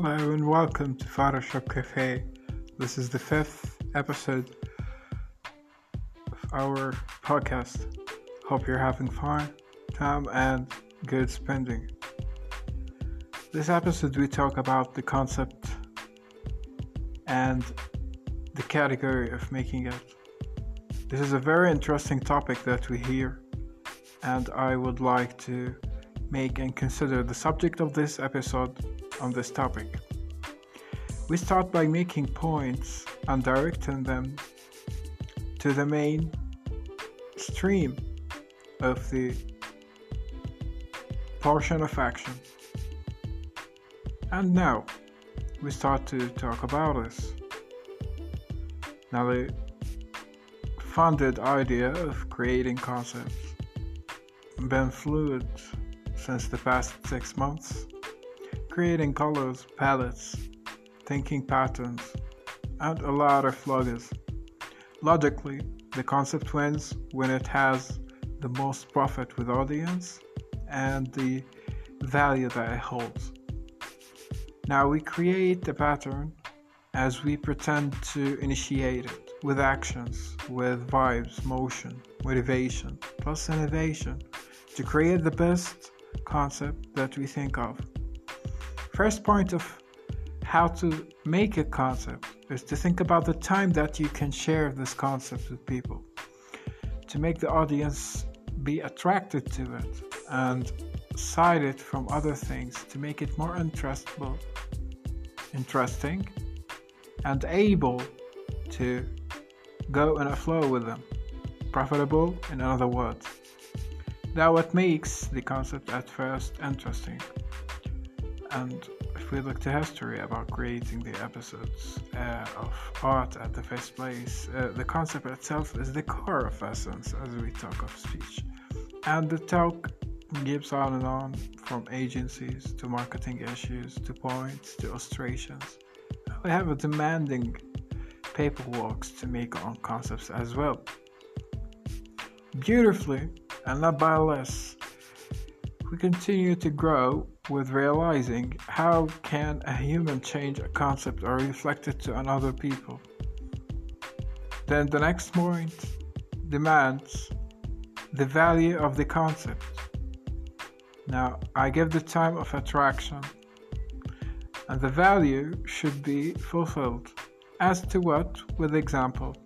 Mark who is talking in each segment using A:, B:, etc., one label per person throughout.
A: Hello and welcome to Photoshop Cafe. This is the fifth episode of our podcast. Hope you're having fun, time, and good spending. This episode, we talk about the concept and the category of making it. This is a very interesting topic that we hear, and I would like to make and consider the subject of this episode on this topic. We start by making points and directing them to the main stream of the portion of action. And now we start to talk about this. Now, the funded idea of creating concepts been fluid since the past six months creating colors, palettes, thinking patterns, and a lot of logos. Logically, the concept wins when it has the most profit with audience and the value that it holds. Now we create the pattern as we pretend to initiate it with actions, with vibes, motion, motivation, plus innovation to create the best concept that we think of. First point of how to make a concept is to think about the time that you can share this concept with people to make the audience be attracted to it and side it from other things to make it more interestable interesting and able to go in a flow with them profitable in other words that what makes the concept at first interesting and if we look to history about creating the episodes uh, of art at the first place, uh, the concept itself is the core of essence as we talk of speech. And the talk gives on and on from agencies to marketing issues to points to illustrations. We have a demanding paperwork to make on concepts as well. Beautifully, and not by less, we continue to grow with realizing how can a human change a concept or reflect it to another people. Then the next point demands the value of the concept. Now, I give the time of attraction, and the value should be fulfilled. As to what, with example,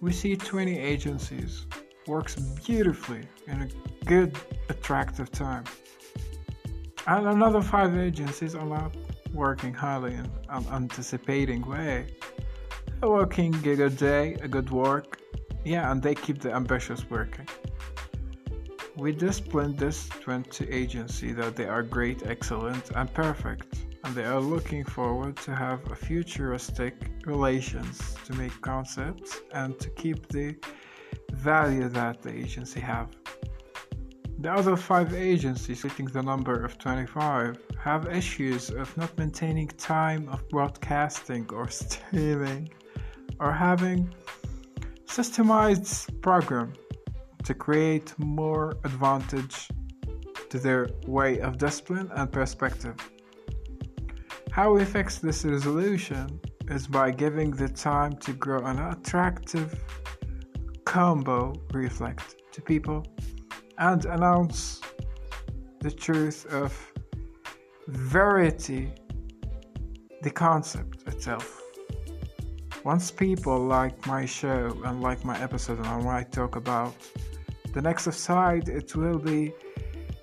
A: we see 20 agencies works beautifully in a good, attractive time. And another five agencies are not working highly in an anticipating way. They're working a good day, a good work, yeah, and they keep the ambitious working. We discipline this 20 agency that they are great, excellent, and perfect, and they are looking forward to have a futuristic relations to make concepts and to keep the value that the agency have. The other five agencies, hitting the number of 25, have issues of not maintaining time of broadcasting or streaming or having systemized program to create more advantage to their way of discipline and perspective. How we fix this resolution is by giving the time to grow an attractive combo reflect to people and announce the truth of verity, the concept itself. Once people like my show and like my episode and I talk about the next side, it will be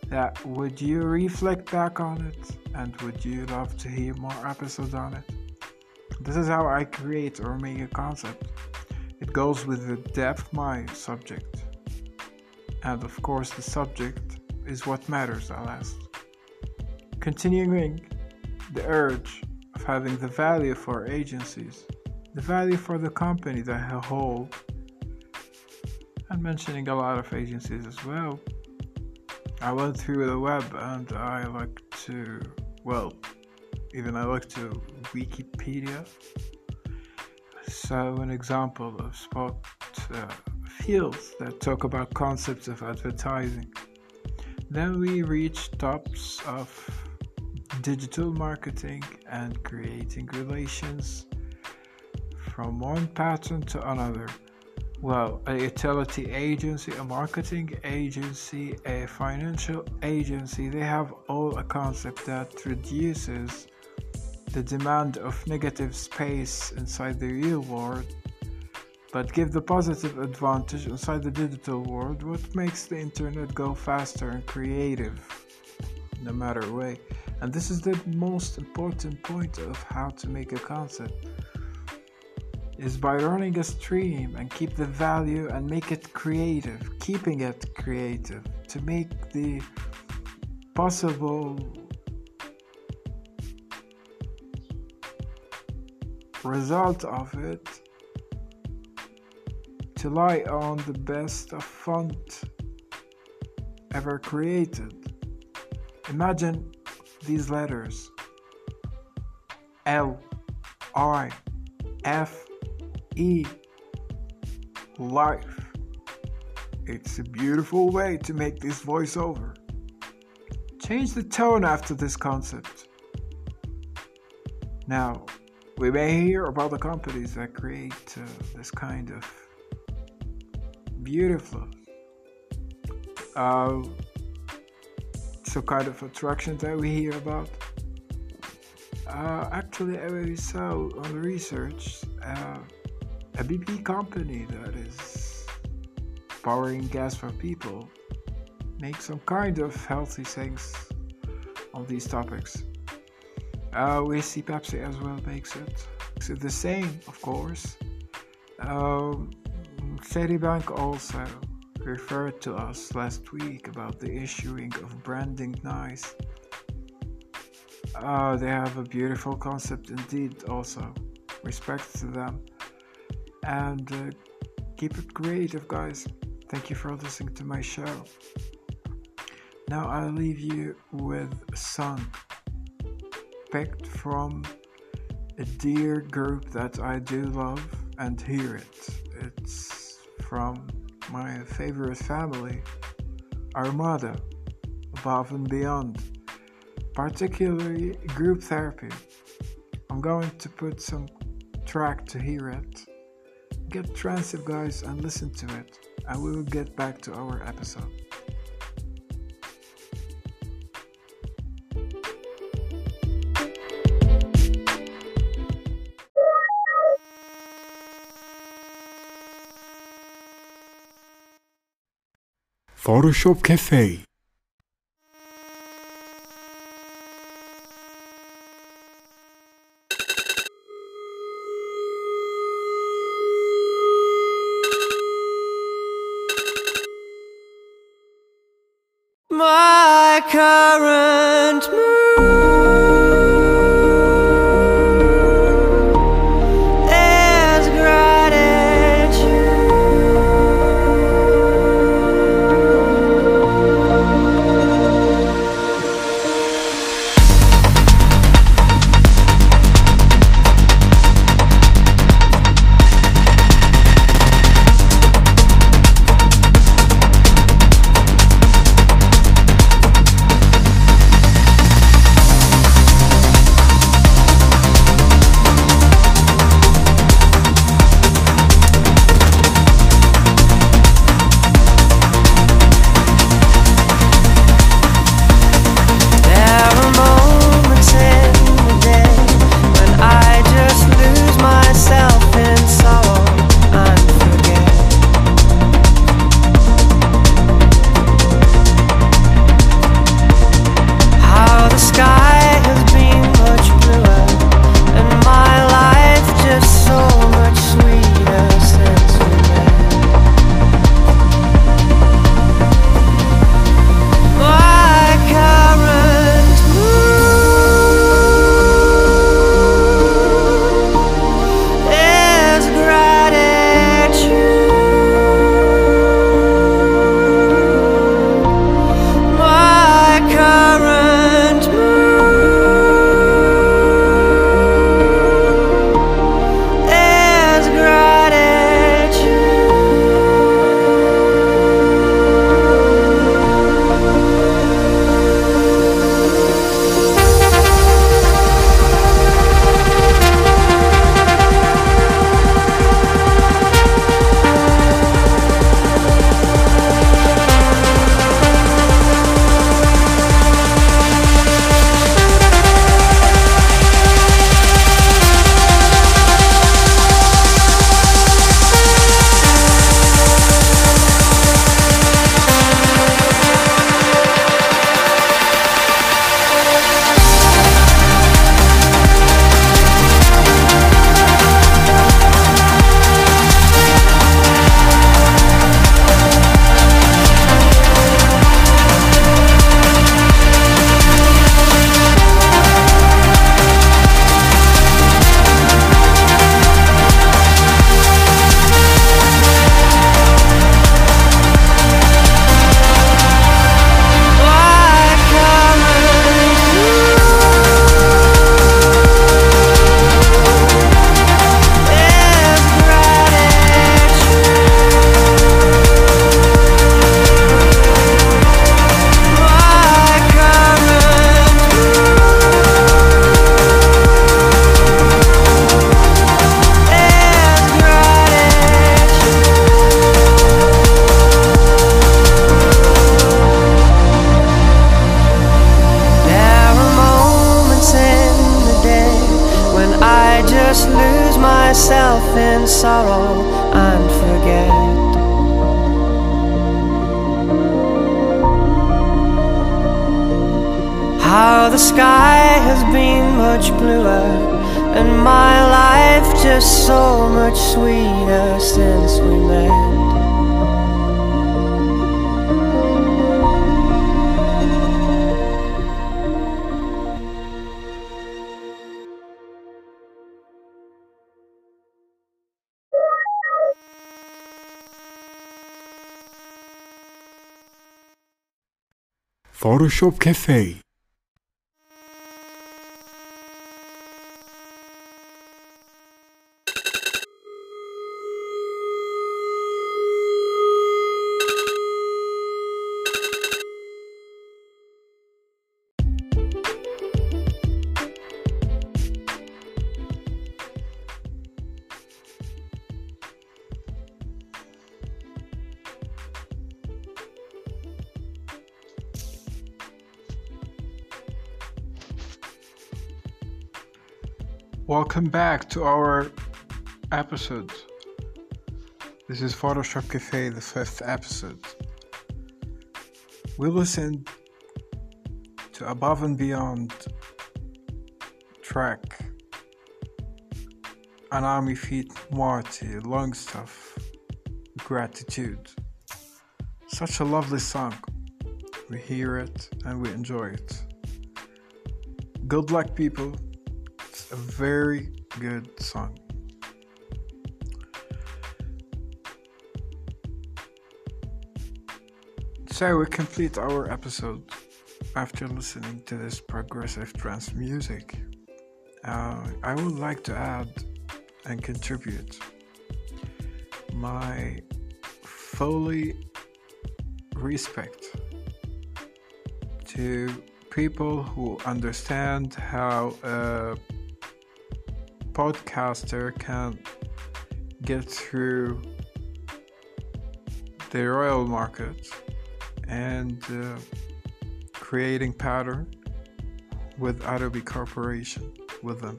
A: that would you reflect back on it and would you love to hear more episodes on it? This is how I create or make a concept. It goes with the depth my subject. And of course, the subject is what matters at last. Continuing the urge of having the value for agencies, the value for the company that I hold, and mentioning a lot of agencies as well. I went through the web and I like to, well, even I look to Wikipedia so, an example of spot uh, fields that talk about concepts of advertising. Then we reach tops of digital marketing and creating relations from one pattern to another. Well, a utility agency, a marketing agency, a financial agency, they have all a concept that reduces the demand of negative space inside the real world but give the positive advantage inside the digital world what makes the internet go faster and creative no matter way and this is the most important point of how to make a concept is by running a stream and keep the value and make it creative, keeping it creative to make the possible result of it to lie on the best font ever created. Imagine these letters L I F E. Life. It's a beautiful way to make this voiceover. Change the tone after this concept. Now, we may hear about the companies that create uh, this kind of beautiful, uh, so kind of attraction that we hear about. Uh, actually, I saw on the research uh, a BP company that is powering gas for people make some kind of healthy things on these topics. Uh, we see Pepsi as well makes it. The same, of course. Um, Citibank also referred to us last week about the issuing of branding nice. Uh, they have a beautiful concept indeed, also. Respect to them and uh, keep it creative, guys. Thank you for listening to my show. Now I'll leave you with a song picked from a dear group that I do love and hear it. It's from my favorite family, Armada, Above and Beyond, particularly group therapy. I'm going to put some track to hear it Get transitive, guys, and listen to it, and we will get back to our episode.
B: Photoshop Cafe
C: how the sky has been much bluer and my life just so much sweeter since we met.
B: Photoshop Cafe
A: Welcome back to our episode. This is Photoshop Cafe, the fifth episode. We listened to Above and Beyond track Anami Feet Marty, Longstaff, Gratitude. Such a lovely song. We hear it and we enjoy it. Good luck, people. A very good song. So we complete our episode after listening to this progressive trance music. Uh, I would like to add and contribute my fully respect to people who understand how a podcaster can get through the royal market and uh, creating pattern with Adobe Corporation with them.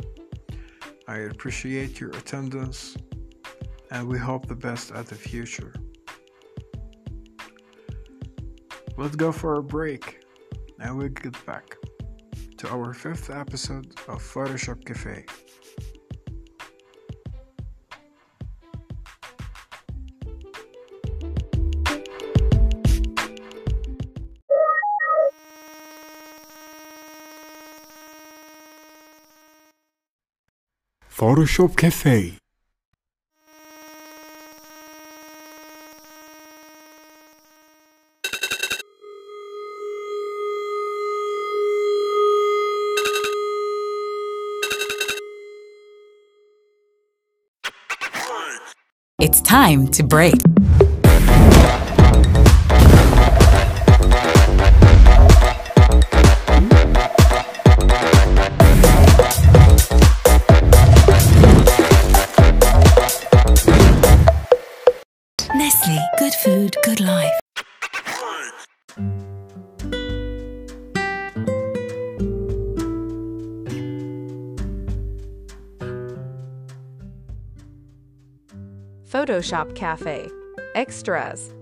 A: I appreciate your attendance and we hope the best at the future. Let's go for a break and we'll get back to our fifth episode of Photoshop Cafe.
B: Photoshop Cafe
D: It's time to break.
E: Photoshop Cafe. Extras.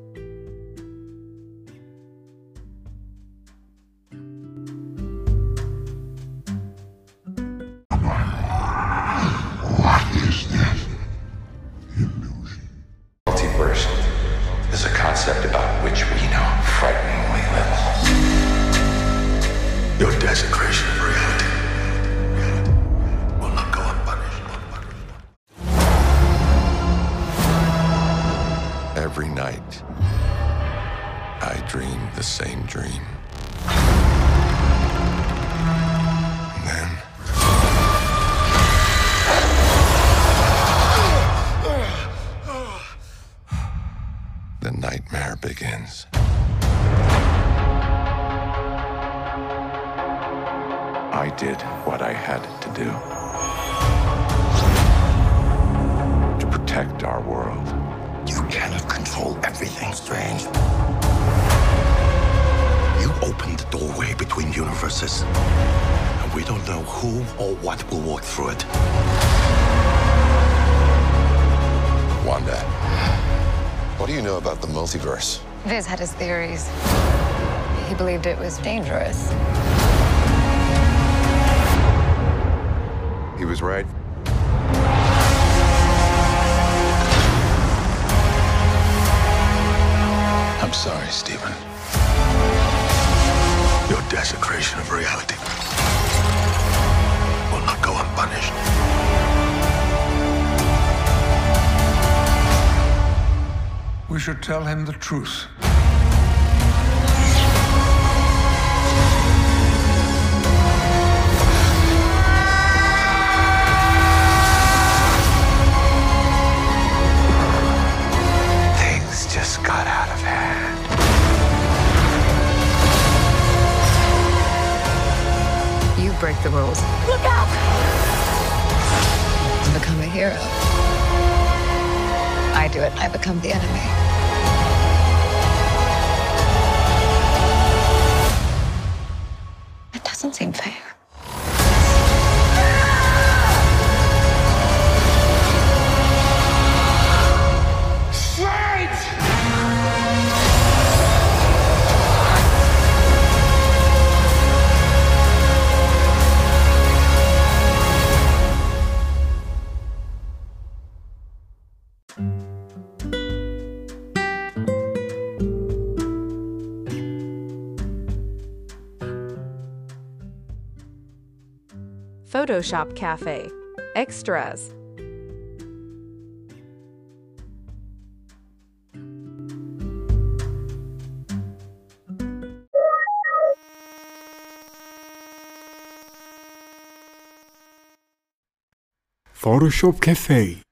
F: He believed it was dangerous.
G: He was right.
H: I'm sorry, Stephen. Your desecration of reality will not go unpunished.
F: We should tell him the truth.
E: The rules.
D: Look out!
I: to become a hero. I do it, I become the enemy. It doesn't seem fair.
E: Photoshop Cafe. Extras.
B: Photoshop Cafe.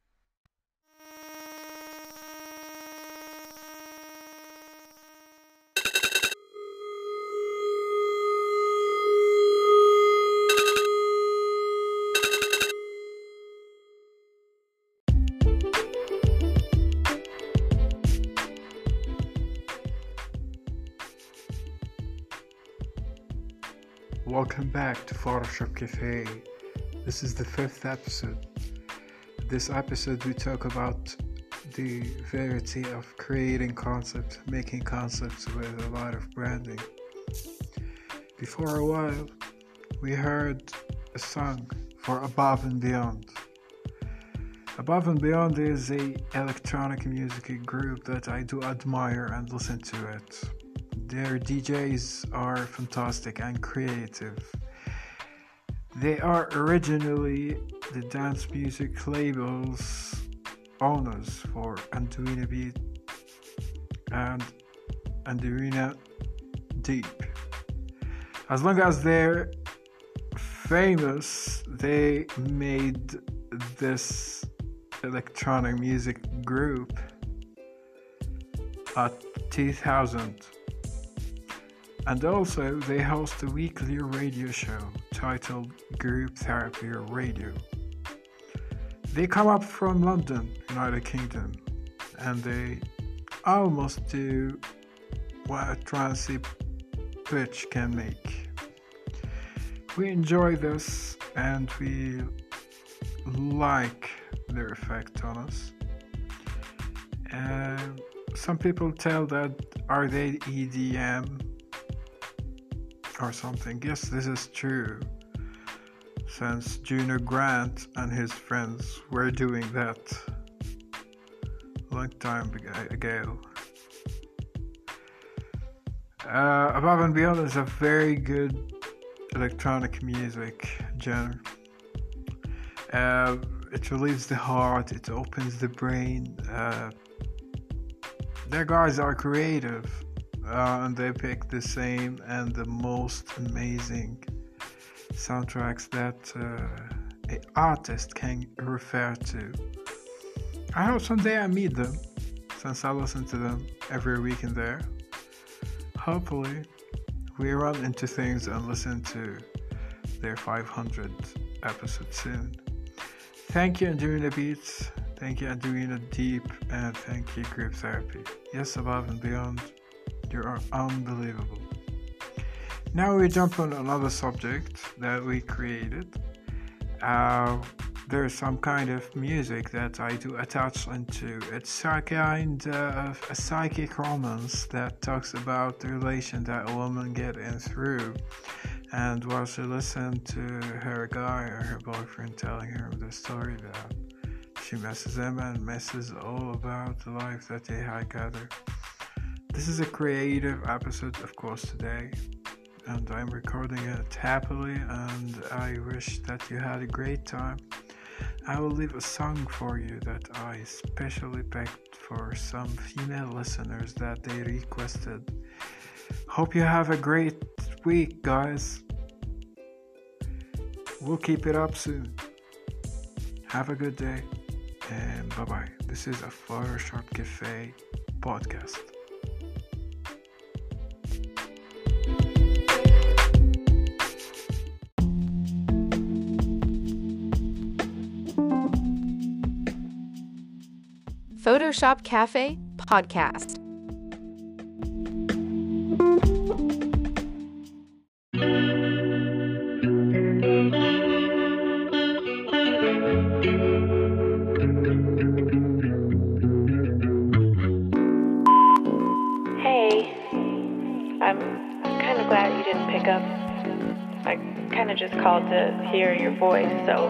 A: Welcome back to Photoshop Cafe. This is the fifth episode. This episode, we talk about the variety of creating concepts, making concepts with a lot of branding. Before a while, we heard a song for Above and Beyond. Above and Beyond is a electronic music group that I do admire and listen to it. Their DJs are fantastic and creative. They are originally the dance music label's owners for Anjunabeat and Anduina Deep. As long as they're famous, they made this electronic music group at 2000 and also they host a weekly radio show titled Group Therapy Radio. They come up from London, United Kingdom, and they almost do what a trancy pitch can make. We enjoy this and we like their effect on us. And some people tell that are they EDM or something. Yes, this is true. Since Junior Grant and his friends were doing that a long time ago. Uh, Above and Beyond is a very good electronic music genre. Uh, it relieves the heart, it opens the brain. Uh, their guys are creative uh, and they pick the same and the most amazing soundtracks that uh, artist can refer to. I hope someday I meet them, since I listen to them every week in there. Hopefully, we run into things and listen to their 500 episode soon. Thank you, Anjunabeats. Thank you, Angelina Deep, and thank you, Group Therapy. Yes, above and beyond. You are unbelievable. Now we jump on another subject that we created. Uh, there's some kind of music that I do attach into. It's a kind of a psychic romance that talks about the relation that a woman get in through and while she listened to her guy or her boyfriend telling her the story that she misses him and misses all about the life that they had together. This is a creative episode, of course, today, and I'm recording it happily, and I wish that you had a great time. I will leave a song for you that I specially picked for some female listeners that they requested. Hope you have a great week, guys. We'll keep it up soon. Have a good day and bye bye. This is a Photoshop Cafe podcast.
E: Photoshop Cafe podcast.
J: Hey, I'm kind of glad you didn't pick up. I kind of just called to hear your voice, so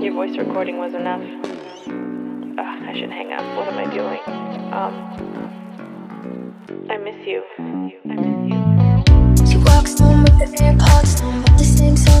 J: your voice recording was enough. I should hang up. What am I doing? Um, I miss you. I miss you.
K: She walks home with the but the same songs.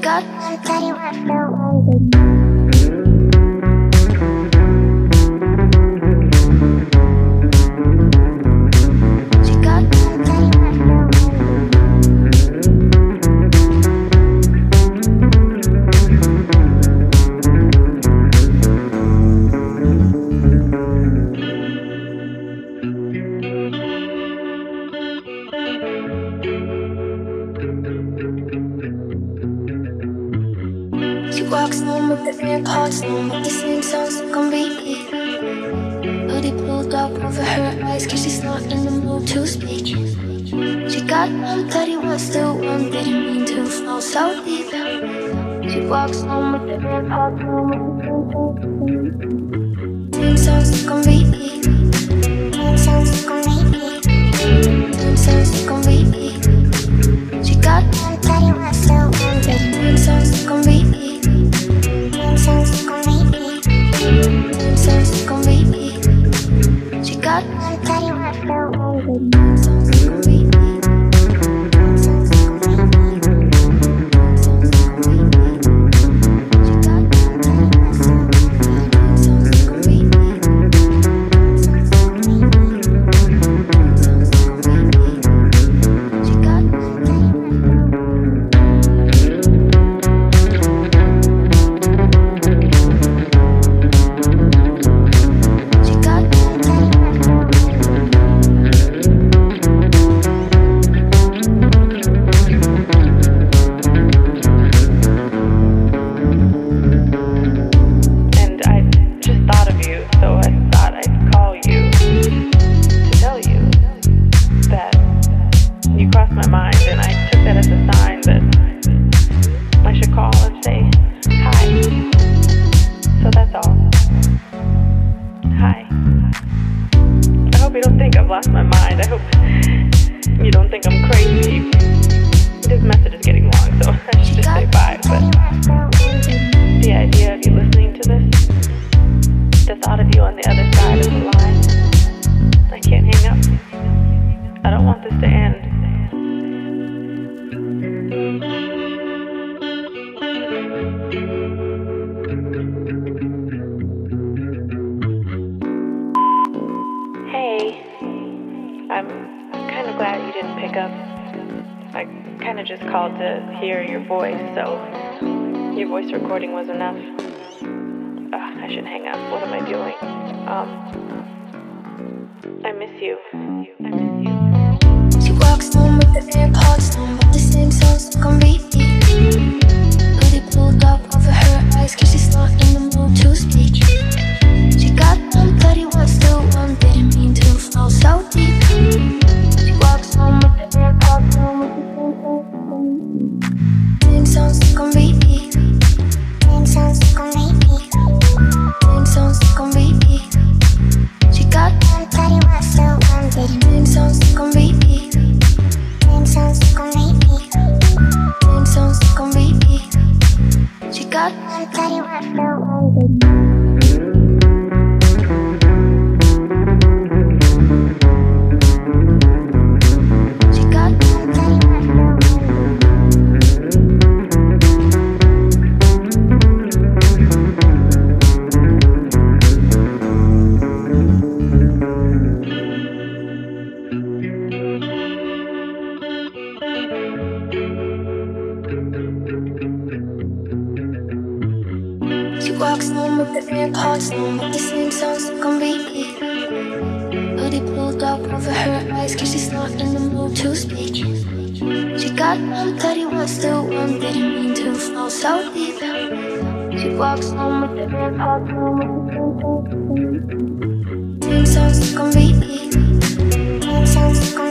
K: got.
J: my mind. this recording was enough. Ugh, I should hang up. What am I doing? Um, I miss you. I miss walks
K: no more different parts, no more the same songs gon' be But he pulled up over her eyes, cause she's not in the mood to speak. She got one that he wants to, one didn't mean to fall so deep. She walks home with different parts, no more Same songs gon' be Same songs
J: gon'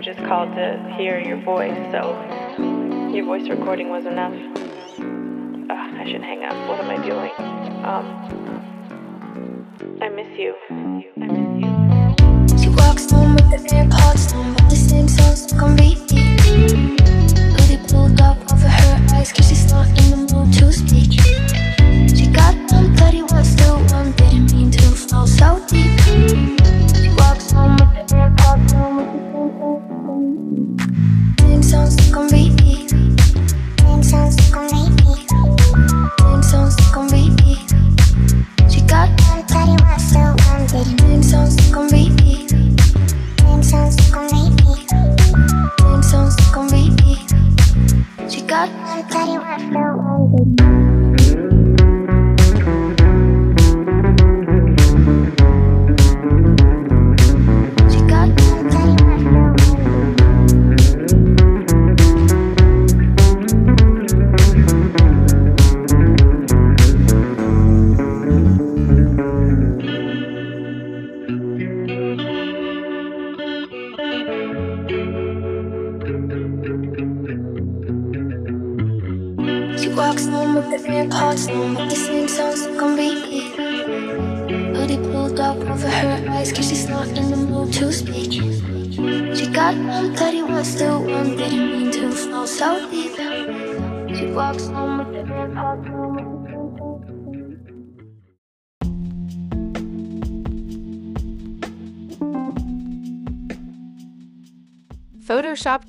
J: We're just called to hear your voice, so your voice recording was enough. Ugh, I should hang up. What am I doing? Um, I miss you. I miss you.
K: She walks home with the AirPods on, but the same songs stuck on repeat. Hoodie pulled up over her eyes, cause she's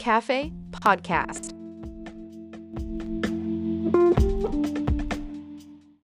E: Cafe Podcast.